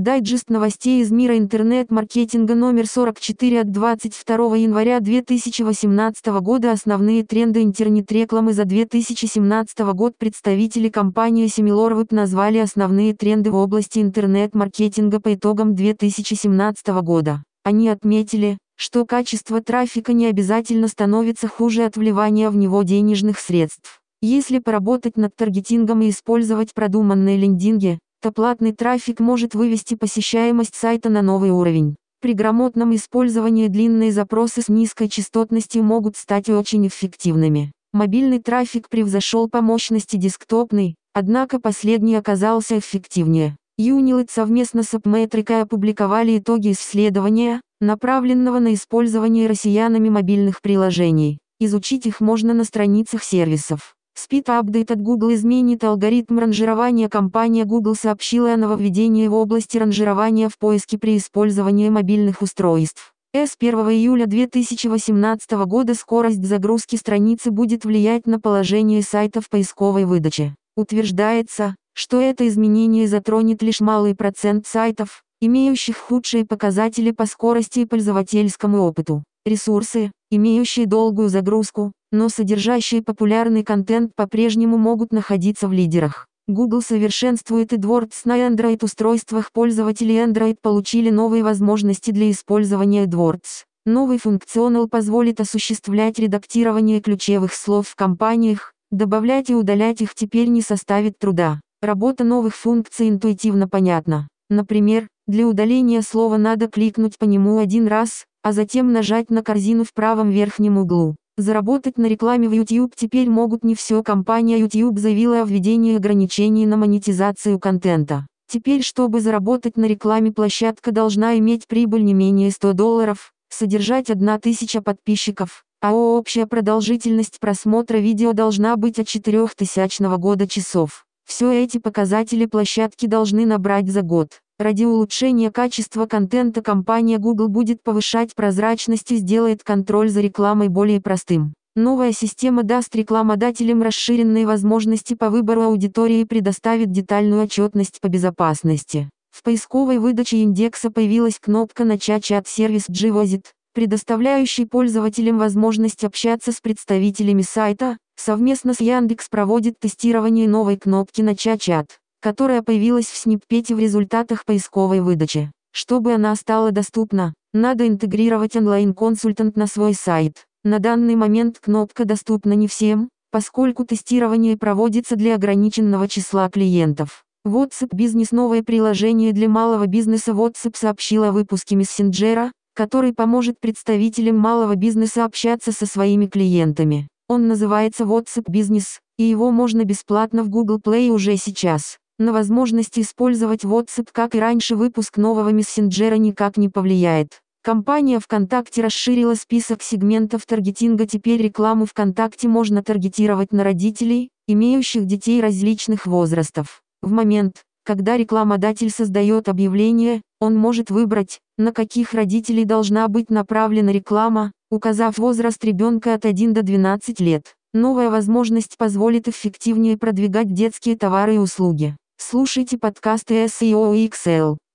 Дайджест новостей из мира интернет-маркетинга номер 44 от 22 января 2018 года Основные тренды интернет-рекламы за 2017 год Представители компании SimilarWeb назвали основные тренды в области интернет-маркетинга по итогам 2017 года. Они отметили, что качество трафика не обязательно становится хуже от вливания в него денежных средств. Если поработать над таргетингом и использовать продуманные лендинги, то платный трафик может вывести посещаемость сайта на новый уровень. При грамотном использовании длинные запросы с низкой частотностью могут стать очень эффективными. Мобильный трафик превзошел по мощности десктопный, однако последний оказался эффективнее. Unilet совместно с AppMetrica опубликовали итоги исследования, направленного на использование россиянами мобильных приложений. Изучить их можно на страницах сервисов. Speed Update от Google изменит алгоритм ранжирования. Компания Google сообщила о нововведении в области ранжирования в поиске при использовании мобильных устройств. С 1 июля 2018 года скорость загрузки страницы будет влиять на положение сайта в поисковой выдаче. Утверждается, что это изменение затронет лишь малый процент сайтов, имеющих худшие показатели по скорости и пользовательскому опыту. Ресурсы, имеющие долгую загрузку, но содержащие популярный контент по-прежнему могут находиться в лидерах. Google совершенствует AdWords на Android-устройствах. Пользователи Android получили новые возможности для использования AdWords. Новый функционал позволит осуществлять редактирование ключевых слов в компаниях, добавлять и удалять их теперь не составит труда. Работа новых функций интуитивно понятна. Например, для удаления слова надо кликнуть по нему один раз, а затем нажать на корзину в правом верхнем углу. Заработать на рекламе в YouTube теперь могут не все. Компания YouTube заявила о введении ограничений на монетизацию контента. Теперь, чтобы заработать на рекламе, площадка должна иметь прибыль не менее 100 долларов, содержать 1000 подписчиков, а общая продолжительность просмотра видео должна быть от 4000 года часов. Все эти показатели площадки должны набрать за год. Ради улучшения качества контента компания Google будет повышать прозрачность и сделает контроль за рекламой более простым. Новая система даст рекламодателям расширенные возможности по выбору аудитории и предоставит детальную отчетность по безопасности. В поисковой выдаче индекса появилась кнопка «Начать чат-сервис Gvozit», предоставляющий пользователям возможность общаться с представителями сайта, совместно с Яндекс проводит тестирование новой кнопки «Начать чат» которая появилась в сниппете в результатах поисковой выдачи. Чтобы она стала доступна, надо интегрировать онлайн-консультант на свой сайт. На данный момент кнопка доступна не всем, поскольку тестирование проводится для ограниченного числа клиентов. WhatsApp Business – новое приложение для малого бизнеса WhatsApp сообщила о выпуске мессенджера, который поможет представителям малого бизнеса общаться со своими клиентами. Он называется WhatsApp Business, и его можно бесплатно в Google Play уже сейчас. На возможность использовать WhatsApp как и раньше выпуск нового мессенджера никак не повлияет. Компания ВКонтакте расширила список сегментов таргетинга. Теперь рекламу ВКонтакте можно таргетировать на родителей, имеющих детей различных возрастов. В момент, когда рекламодатель создает объявление, он может выбрать, на каких родителей должна быть направлена реклама, указав возраст ребенка от 1 до 12 лет. Новая возможность позволит эффективнее продвигать детские товары и услуги. Слушайте подкасты SEO XL.